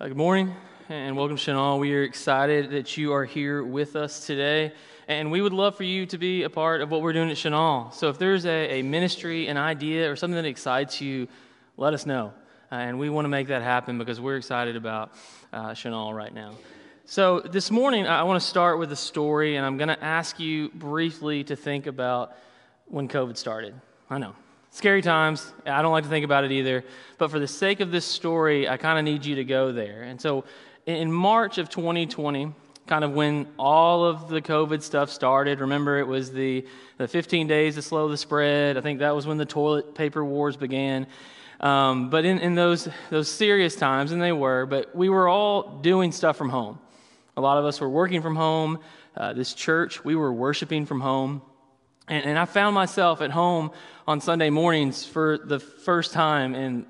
Uh, good morning and welcome, Chanel. We are excited that you are here with us today, and we would love for you to be a part of what we're doing at Chanel. So, if there's a, a ministry, an idea, or something that excites you, let us know. Uh, and we want to make that happen because we're excited about uh, Chanel right now. So, this morning, I want to start with a story, and I'm going to ask you briefly to think about when COVID started. I know, Scary times. I don't like to think about it either. But for the sake of this story, I kind of need you to go there. And so in March of 2020, kind of when all of the COVID stuff started, remember it was the, the 15 days to slow the spread. I think that was when the toilet paper wars began. Um, but in, in those, those serious times, and they were, but we were all doing stuff from home. A lot of us were working from home. Uh, this church, we were worshiping from home. And, and I found myself at home on Sunday mornings for the first time in,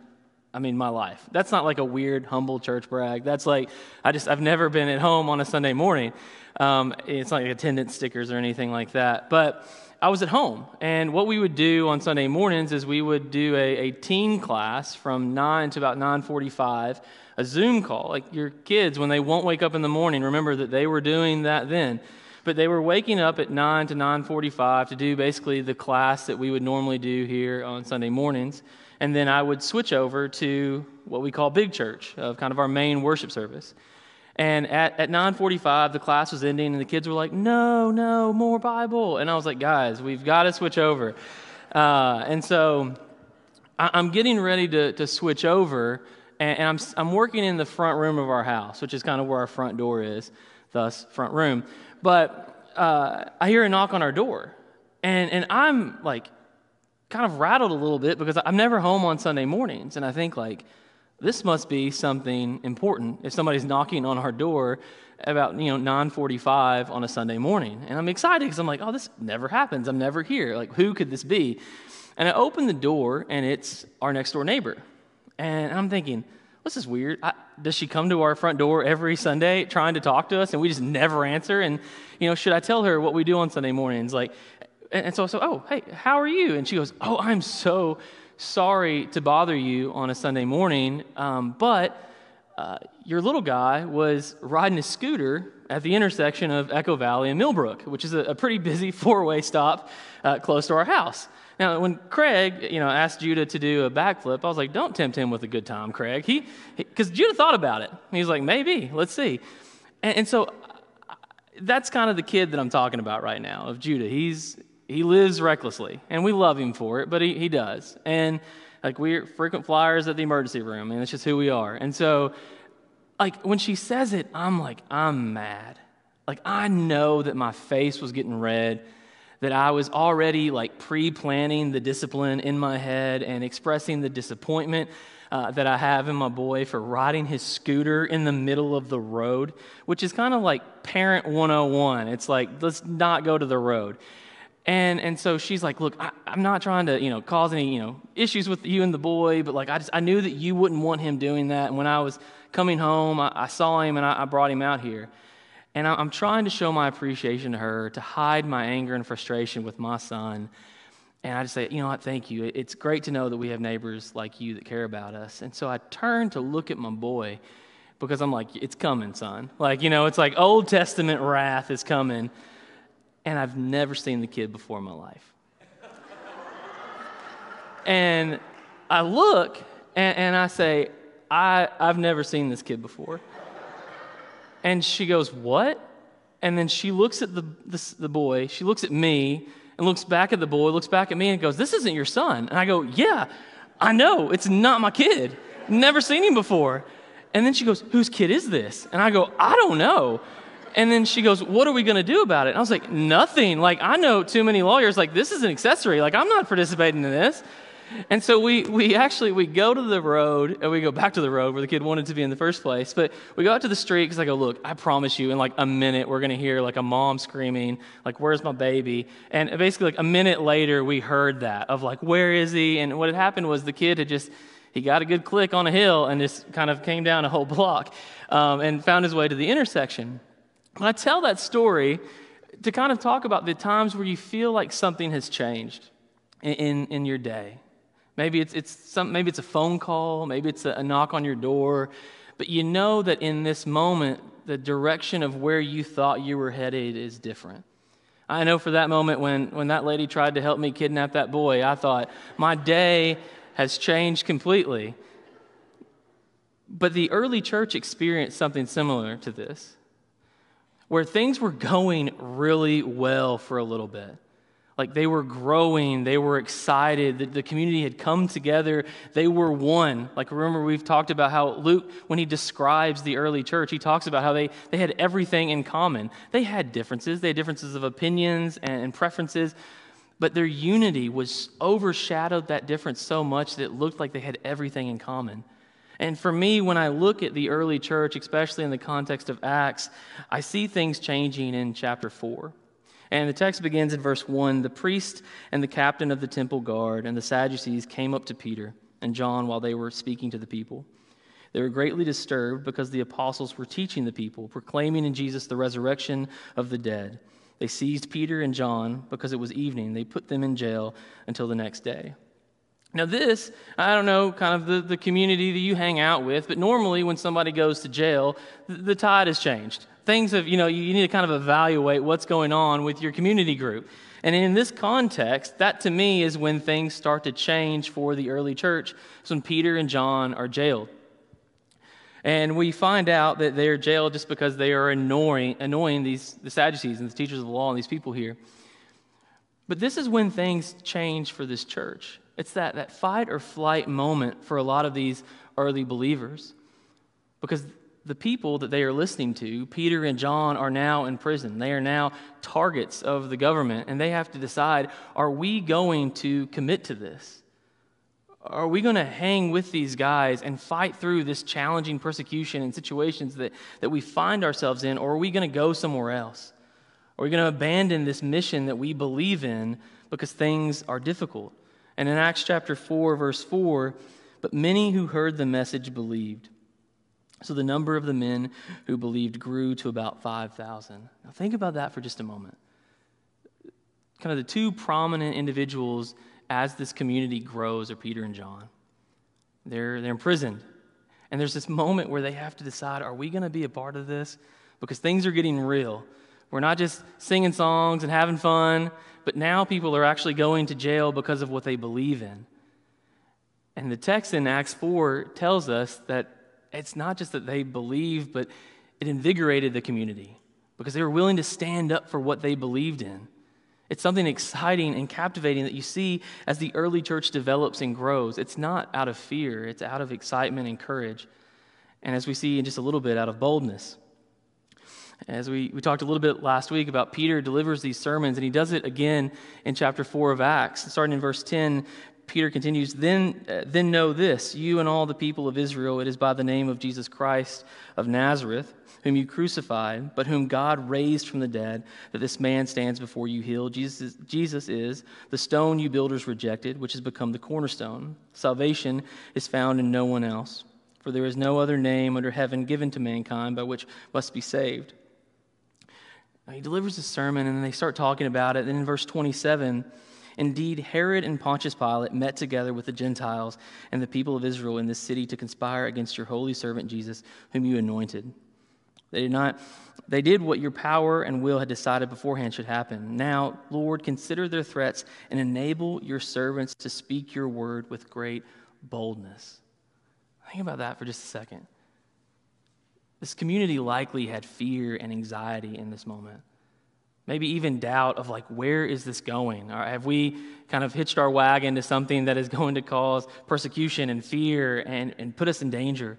I mean, my life. That's not like a weird, humble church brag. That's like, I just, I've never been at home on a Sunday morning. Um, it's not like attendance stickers or anything like that. But I was at home. And what we would do on Sunday mornings is we would do a, a teen class from 9 to about 945, a Zoom call. Like your kids, when they won't wake up in the morning, remember that they were doing that then but they were waking up at 9 to 9.45 to do basically the class that we would normally do here on sunday mornings. And then i would switch over to what we call big church of kind of our main worship service. And at, at 9.45 the class was ending and the kids were like no no more bible. And i was like guys we've got to switch over. Uh, and so I, i'm getting ready to, to switch over and, and I'm, I'm working in the front room of our house which is kind of where our front door is thus front room but uh, I hear a knock on our door, and, and I'm like kind of rattled a little bit because I'm never home on Sunday mornings, and I think like this must be something important if somebody's knocking on our door about you know 9:45 on a Sunday morning, and I'm excited because I'm like, oh, this never happens. I'm never here. Like, who could this be? And I open the door, and it's our next door neighbor, and I'm thinking this is weird. I, does she come to our front door every Sunday trying to talk to us and we just never answer? And, you know, should I tell her what we do on Sunday mornings? Like, and, so I said, oh, hey, how are you? And she goes, oh, I'm so sorry to bother you on a Sunday morning, um, but uh, your little guy was riding a scooter at the intersection of Echo Valley and Millbrook, which is a, a pretty busy four-way stop uh, close to our house. Now, when Craig, you know, asked Judah to do a backflip, I was like, "Don't tempt him with a good time, Craig." He, because Judah thought about it. He was like, "Maybe, let's see." And, and so, that's kind of the kid that I'm talking about right now of Judah. He's he lives recklessly, and we love him for it, but he he does. And like we're frequent flyers at the emergency room, and it's just who we are. And so, like when she says it, I'm like, I'm mad. Like I know that my face was getting red that I was already like pre planning the discipline in my head and expressing the disappointment uh, that I have in my boy for riding his scooter in the middle of the road, which is kind of like parent 101. It's like, let's not go to the road. And, and so she's like, look, I, am not trying to, you know, cause any, you know, issues with you and the boy, but like, I just, I knew that you wouldn't want him doing that. And when I was coming home, I, I saw him and I, I brought him out here. And I'm trying to show my appreciation to her, to hide my anger and frustration with my son. And I just say, you know what, thank you. It's great to know that we have neighbors like you that care about us. And so I turn to look at my boy because I'm like, it's coming, son. Like, you know, it's like Old Testament wrath is coming. And I've never seen the kid before in my life. and I look and, and I say, I, I've never seen this kid before. And she goes, What? And then she looks at the, the, the, boy, she looks at me, and looks back at the boy, looks back at me, and goes, This isn't your son. And I go, Yeah, I know. It's not my kid. Never seen him before. And then she goes, Whose kid is this? And I go, I don't know. And then she goes, What are we going to do about it? And I was like, Nothing. Like, I know too many lawyers. Like, this is an accessory. Like, I'm not participating in this. And so we, we actually, we go to the road, and we go back to the road where the kid wanted to be in the first place. But we go out to the street because I go, look, I promise you, in like a minute, we're going to hear like a mom screaming, like, where's my baby? And basically, like a minute later, we heard that of like, where is he? And what had happened was the kid had just, he got a good click on a hill and just kind of came down a whole block um, and found his way to the intersection. But I tell that story to kind of talk about the times where you feel like something has changed in, in, in your day. Maybe it's, it's some, maybe it's a phone call, maybe it's a, a knock on your door. but you know that in this moment, the direction of where you thought you were headed is different. I know for that moment when, when that lady tried to help me kidnap that boy, I thought, my day has changed completely. But the early church experienced something similar to this, where things were going really well for a little bit. Like they were growing, they were excited, that the community had come together, they were one. Like remember, we've talked about how Luke, when he describes the early church, he talks about how they, they had everything in common. They had differences, they had differences of opinions and, and preferences, but their unity was overshadowed that difference so much that it looked like they had everything in common. And for me, when I look at the early church, especially in the context of Acts, I see things changing in chapter 4. And the text begins in verse 1 The priest and the captain of the temple guard and the Sadducees came up to Peter and John while they were speaking to the people. They were greatly disturbed because the apostles were teaching the people, proclaiming in Jesus the resurrection of the dead. They seized Peter and John because it was evening. They put them in jail until the next day. Now, this, I don't know, kind of the, the community that you hang out with, but normally when somebody goes to jail, the, the tide has changed things of, you know, you need to kind of evaluate what's going on with your community group. And in this context, that to me is when things start to change for the early church. It's when Peter and John are jailed. And we find out that they're jailed just because they are annoying, annoying these, the Sadducees and the teachers of the law and these people here. But this is when things change for this church. It's that, that fight or flight moment for a lot of these early believers. Because the people that they are listening to, Peter and John, are now in prison. They are now targets of the government, and they have to decide are we going to commit to this? Are we going to hang with these guys and fight through this challenging persecution and situations that, that we find ourselves in, or are we going to go somewhere else? Are we going to abandon this mission that we believe in because things are difficult? And in Acts chapter 4, verse 4, but many who heard the message believed. So the number of the men who believed grew to about 5,000. Now think about that for just a moment. Kind of the two prominent individuals as this community grows are Peter and John. They're, they're imprisoned. And there's this moment where they have to decide are we going to be a part of this? Because things are getting real. We're not just singing songs and having fun, but now people are actually going to jail because of what they believe in. And the text in Acts 4 tells us that it's not just that they believed, but it invigorated the community because they were willing to stand up for what they believed in. It's something exciting and captivating that you see as the early church develops and grows. It's not out of fear, it's out of excitement and courage. And as we see in just a little bit, out of boldness. As we, we talked a little bit last week about Peter delivers these sermons, and he does it again in chapter 4 of Acts. Starting in verse 10, Peter continues, then, uh, then know this, you and all the people of Israel, it is by the name of Jesus Christ of Nazareth, whom you crucified, but whom God raised from the dead, that this man stands before you healed. Jesus is, Jesus is the stone you builders rejected, which has become the cornerstone. Salvation is found in no one else, for there is no other name under heaven given to mankind by which must be saved. Now, he delivers a sermon, and they start talking about it. Then in verse 27, Indeed, Herod and Pontius Pilate met together with the Gentiles and the people of Israel in this city to conspire against your holy servant Jesus, whom you anointed. They did not they did what your power and will had decided beforehand should happen. Now, Lord, consider their threats and enable your servants to speak your word with great boldness. Think about that for just a second. This community likely had fear and anxiety in this moment maybe even doubt of like where is this going? Or have we kind of hitched our wagon to something that is going to cause persecution and fear and, and put us in danger?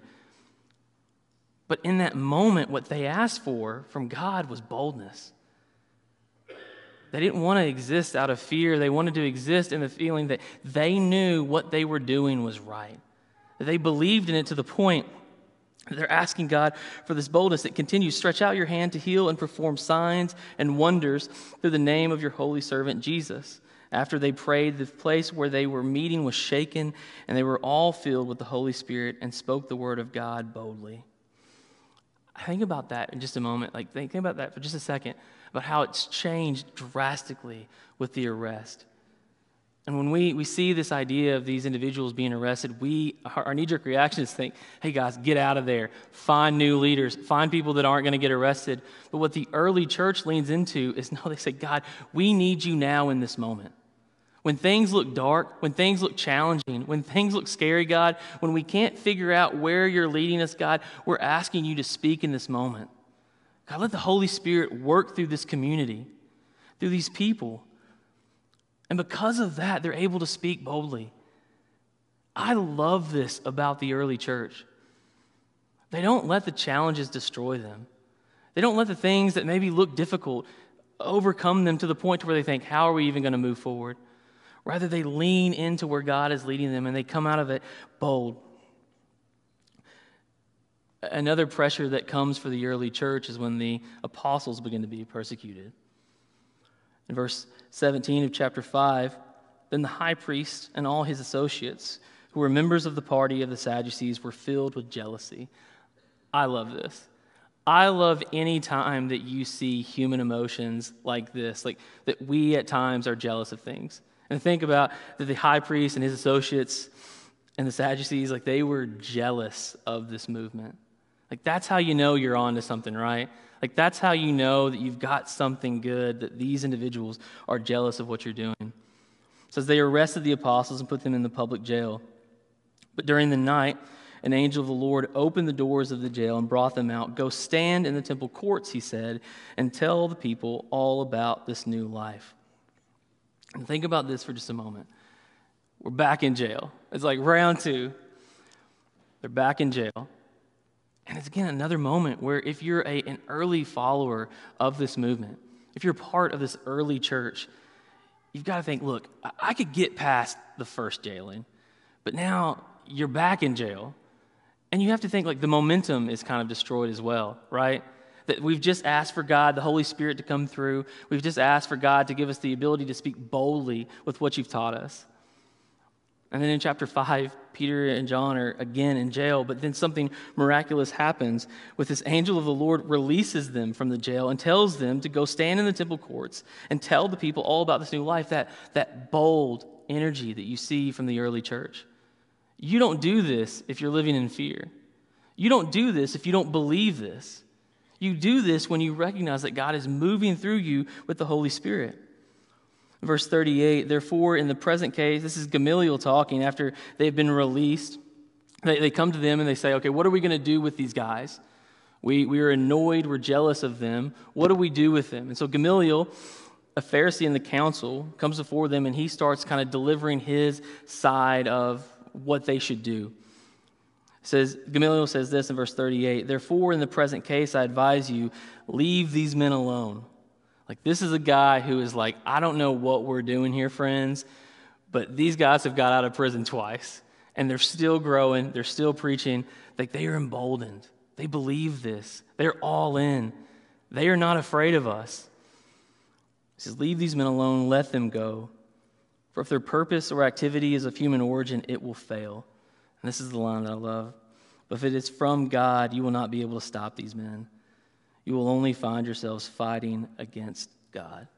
But in that moment what they asked for from god was boldness. They didn't want to exist out of fear. They wanted to exist in the feeling that they knew what they were doing was right. They believed in it to the point they're asking God for this boldness that continues. Stretch out your hand to heal and perform signs and wonders through the name of your holy servant Jesus. After they prayed, the place where they were meeting was shaken, and they were all filled with the Holy Spirit and spoke the word of God boldly. Think about that in just a moment. Like, think about that for just a second about how it's changed drastically with the arrest. And when we, we see this idea of these individuals being arrested, we, our, knee jerk reaction is think, hey guys, get out of there. Find new leaders. Find people that aren't going to get arrested. But what the early church leans into is no, they say, God, we need you now in this moment. When things look dark, when things look challenging, when things look scary, God, when we can't figure out where you're leading us, God, we're asking you to speak in this moment. God, let the Holy Spirit work through this community, through these people. And because of that, they're able to speak boldly. I love this about the early church. They don't let the challenges destroy them. They don't let the things that maybe look difficult overcome them to the point where they think, how are we even going to move forward? Rather, they lean into where God is leading them and they come out of it bold. Another pressure that comes for the early church is when the apostles begin to be persecuted. In verse 17 of chapter 5, then the high priest and all his associates, who were members of the party of the Sadducees, were filled with jealousy. I love this. I love any time that you see human emotions like this, like that we at times are jealous of things. And think about that the high priest and his associates and the Sadducees, like they were jealous of this movement. Like that's how you know you're on to something, right? Like, that's how you know that you've got something good, that these individuals are jealous of what you're doing. It says they arrested the apostles and put them in the public jail. But during the night, an angel of the Lord opened the doors of the jail and brought them out. Go stand in the temple courts, he said, and tell the people all about this new life. And think about this for just a moment. We're back in jail. It's like round two. They're back in jail. And it's again another moment where if you're a, an early follower of this movement, if you're part of this early church, you've got to think look, I, could get past the first jailing, but now you're back in jail. And you have to think like the momentum is kind of destroyed as well, right? That we've just asked for God, the Holy Spirit, to come through. We've just asked for God to give us the ability to speak boldly with what you've taught us. And then in chapter 5, Peter and John are again in jail, but then something miraculous happens with this angel of the Lord releases them from the jail and tells them to go stand in the temple courts and tell the people all about this new life, that, that bold energy that you see from the early church. You don't do this if you're living in fear. You don't do this if you don't believe this. You do this when you recognize that God is moving through you with the Holy Spirit. Verse 38 Therefore, in the present case, this is Gamaliel talking after they've been released. They, they come to them and they say, Okay, what are we going to do with these guys? We, we are annoyed, we're jealous of them. What do we do with them? And so Gamaliel, a Pharisee in the council, comes before them and he starts kind of delivering his side of what they should do. Says Gamaliel says this in verse 38 Therefore, in the present case, I advise you, leave these men alone. Like, this is a guy who is like, I don't know what we're doing here, friends, but these guys have got out of prison twice, and they're still growing, they're still preaching. Like, they are emboldened. They believe this, they're all in. They are not afraid of us. He says, Leave these men alone, let them go. For if their purpose or activity is of human origin, it will fail. And this is the line that I love. But if it is from God, you will not be able to stop these men you will only find yourselves fighting against God.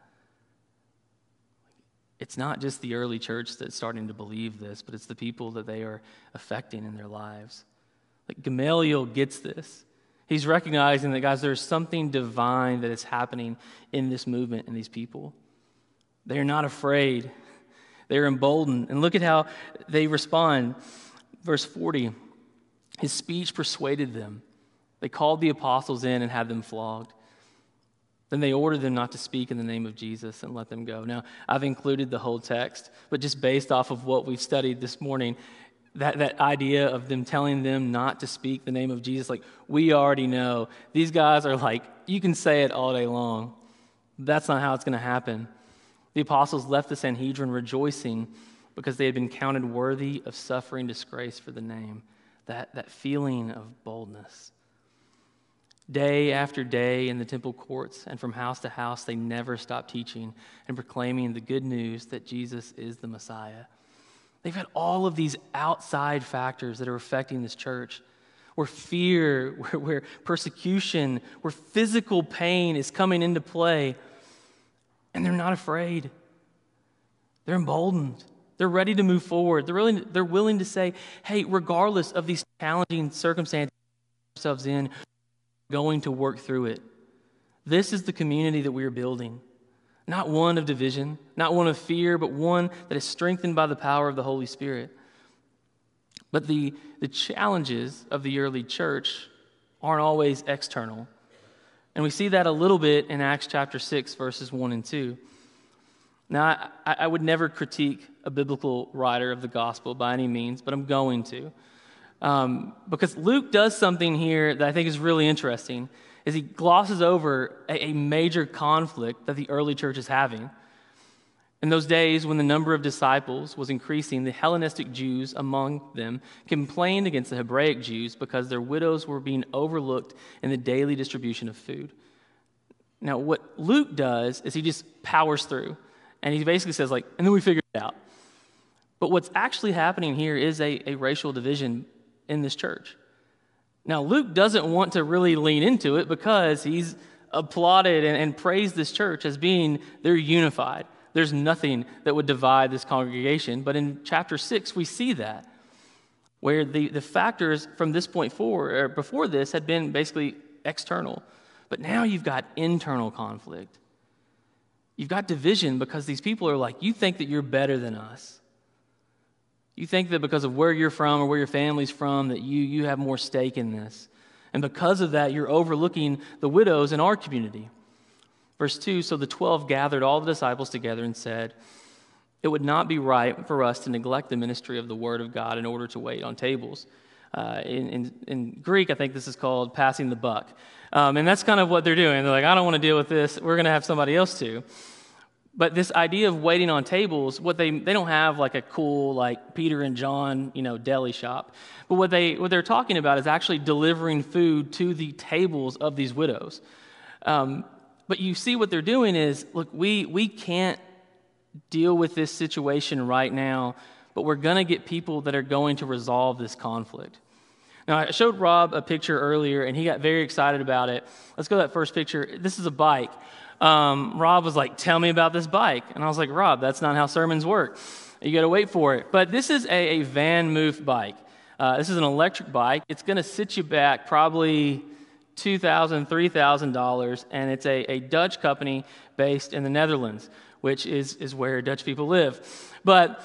It's not just the early church that's starting to believe this, but it's the people that they are affecting in their lives. Like Gamaliel gets this. He's recognizing that, guys, there's something divine that is happening in this movement and these people. They are not afraid, they're emboldened. And look at how they respond. Verse 40 His speech persuaded them. They called the apostles in and had them flogged. Then they ordered them not to speak in the name of Jesus and let them go. Now, I've included the whole text, but just based off of what we've studied this morning, that, that idea of them telling them not to speak the name of Jesus, like we already know, these guys are like, you can say it all day long. That's not how it's going to happen. The apostles left the Sanhedrin rejoicing because they had been counted worthy of suffering disgrace for the name. That, that feeling of boldness. Day after day in the temple courts and from house to house, they never stopped teaching and proclaiming the good news that Jesus is the Messiah. They've had all of these outside factors that are affecting this church where fear, where, where persecution, where physical pain is coming into play, and they're not afraid. They're emboldened. They're ready to move forward. They're, really, they're willing to say, hey, regardless of these challenging circumstances ourselves in, going to work through it. This is the community that we are building. Not one of division, not one of fear, but one that is strengthened by the power of the Holy Spirit. But the, the challenges of the early church aren't always external. And we see that a little bit in Acts chapter 6, verses 1 and 2. Now, I, I would never critique a biblical writer of the gospel by any means, but I'm going to. Um, because Luke does something here that I think is really interesting, is he glosses over a, a major conflict that the early church is having. In those days, when the number of disciples was increasing, the Hellenistic Jews among them complained against the Hebraic Jews because their widows were being overlooked in the daily distribution of food. Now, what Luke does is he just powers through, and he basically says, like, and then we figured it out. But what's actually happening here is a, a racial division in this church. Now, Luke doesn't want to really lean into it because he's applauded and, and praised this church as being they're unified. There's nothing that would divide this congregation. But in chapter 6, we see that, where the, the factors from this point forward, or before this, had been basically external. But now you've got internal conflict. You've got division because these people are like, you think that you're better than us. You think that because of where you're from or where your family's from, that you, you have more stake in this. And because of that, you're overlooking the widows in our community. Verse 2 So the twelve gathered all the disciples together and said, It would not be right for us to neglect the ministry of the word of God in order to wait on tables. Uh, in, in, in, Greek, I think this is called passing the buck. Um, and that's kind of what they're doing. They're like, I don't want to deal with this. We're going to have somebody else to. But this idea of waiting on tables, what they they don't have like a cool like Peter and John, you know, deli shop. But what they what they're talking about is actually delivering food to the tables of these widows. Um, but you see what they're doing is look, we we can't deal with this situation right now, but we're going to get people that are going to resolve this conflict. Now, I showed Rob a picture earlier, and he got very excited about it. Let's go to that first picture. This is a bike um, Rob was like, Tell me about this bike. And I was like, Rob, that's not how sermons work. You got to wait for it. But this is a, a VanMoof bike. Uh, this is an electric bike. It's going to sit you back probably $2,000, $3,000, and it's a, a Dutch company based in the Netherlands, which is, is where Dutch people live. But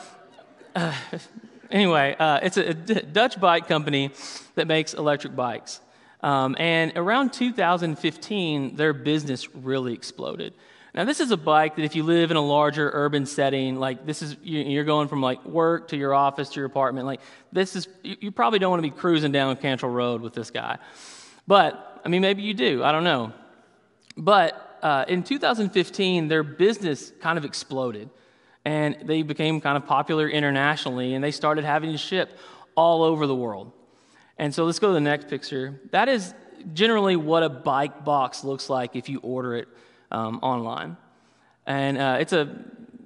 uh, anyway, uh, it's a Dutch bike company that makes electric bikes. Um, and around 2015, their business really exploded. Now, this is a bike that if you live in a larger urban setting, like this is, you're going from like work to your office to your apartment, like this is, you probably don't want to be cruising down Cantrell Road with this guy. But, I mean, maybe you do, I don't know. But uh, in 2015, their business kind of exploded and they became kind of popular internationally and they started having to ship all over the world. And so let's go to the next picture. That is generally what a bike box looks like if you order it um, online. And uh, it's a,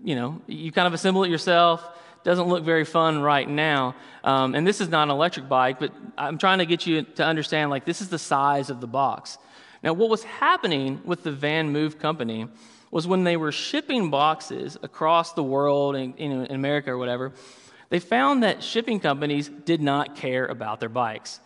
you know, you kind of assemble it yourself. Doesn't look very fun right now. Um, and this is not an electric bike, but I'm trying to get you to understand like this is the size of the box. Now, what was happening with the VanMoof company was when they were shipping boxes across the world, in, in America or whatever, they found that shipping companies did not care about their bikes.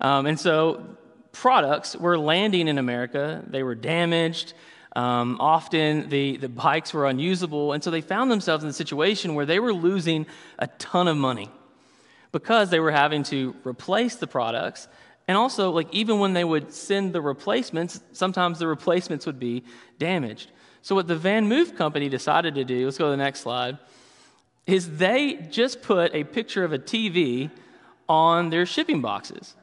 Um, and so products were landing in America, they were damaged. Um, often the, the bikes were unusable, and so they found themselves in a situation where they were losing a ton of money because they were having to replace the products. And also, like even when they would send the replacements, sometimes the replacements would be damaged. So what the VanMoof company decided to do, let's go to the next slide, is they just put a picture of a TV on their shipping boxes.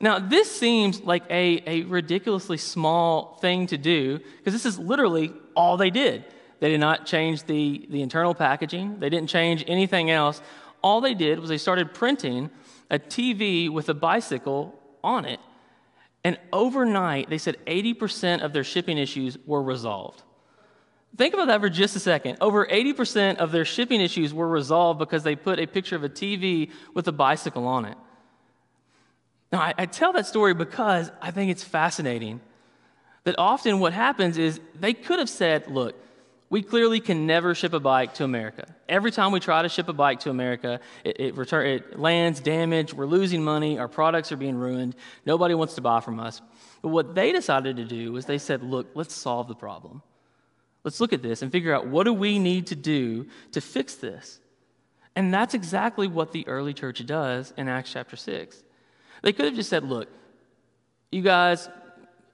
Now, this seems like a, a ridiculously small thing to do because this is literally all they did. They did not change the, the internal packaging, they didn't change anything else. All they did was they started printing a TV with a bicycle on it. And overnight, they said 80% of their shipping issues were resolved. Think about that for just a second. Over 80% of their shipping issues were resolved because they put a picture of a TV with a bicycle on it. Now, I, I, tell that story because I think it's fascinating that often what happens is they could have said, look, We clearly can never ship a bike to America. Every time we try to ship a bike to America, it, it, return, it lands damaged, we're losing money, our products are being ruined, nobody wants to buy from us. But what they decided to do was they said, look, let's solve the problem. Let's look at this and figure out what do we need to do to fix this. And that's exactly what the early church does in Acts chapter 6. They could have just said, look, you guys,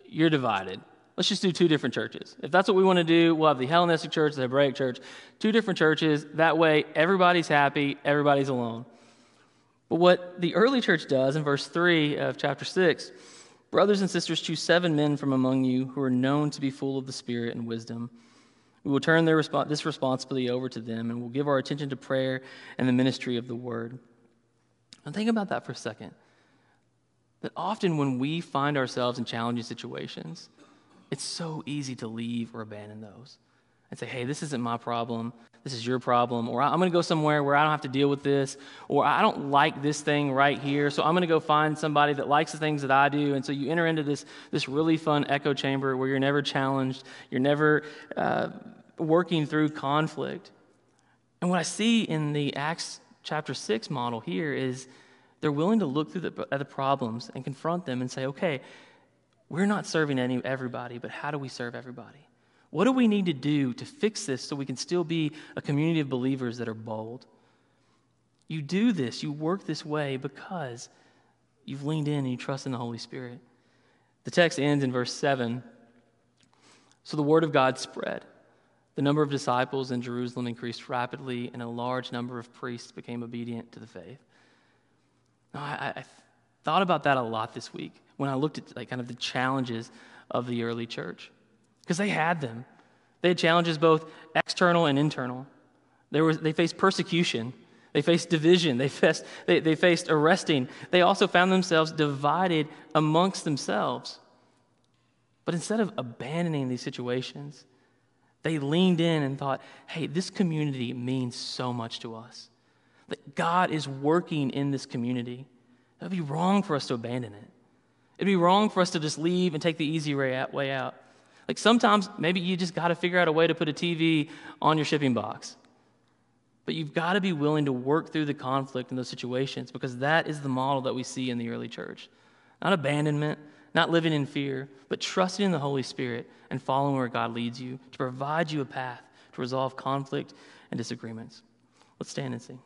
you're divided. Let's just do two different churches. If that's what we want to do, we'll have the Hellenistic church, the Hebraic church, two different churches. That way, everybody's happy, everybody's alone. But what the early church does in verse 3 of chapter 6 brothers and sisters, choose seven men from among you who are known to be full of the Spirit and wisdom. We will turn their resp- this responsibility over to them and we'll give our attention to prayer and the ministry of the word. And think about that for a second. That often when we find ourselves in challenging situations, it's so easy to leave or abandon those and say, hey, this isn't my problem. This is your problem. Or I'm going to go somewhere where I don't have to deal with this. Or I don't like this thing right here. So I'm going to go find somebody that likes the things that I do. And so you enter into this, this really fun echo chamber where you're never challenged, you're never uh, working through conflict. And what I see in the Acts chapter 6 model here is they're willing to look through the, at the problems and confront them and say, okay, we're not serving any, everybody, but how do we serve everybody? What do we need to do to fix this so we can still be a community of believers that are bold? You do this, you work this way because you've leaned in and you trust in the Holy Spirit. The text ends in verse 7. So the word of God spread. The number of disciples in Jerusalem increased rapidly, and a large number of priests became obedient to the faith. Now, I, I thought about that a lot this week when I looked at like kind of the challenges of the early church. Because they had them. They had challenges both external and internal. They, were, they faced persecution. They faced division. They faced, they, they faced arresting. They also found themselves divided amongst themselves. But instead of abandoning these situations, they leaned in and thought, hey, this community means so much to us. That God is working in this community. It would be wrong for us to abandon it. It'd be wrong for us to just leave and take the easy way out. Like sometimes maybe you just got to figure out a way to put a TV on your shipping box. But you've got to be willing to work through the conflict in those situations because that is the model that we see in the early church. Not abandonment, not living in fear, but trusting in the Holy Spirit and following where God leads you to provide you a path to resolve conflict and disagreements. Let's stand and sing.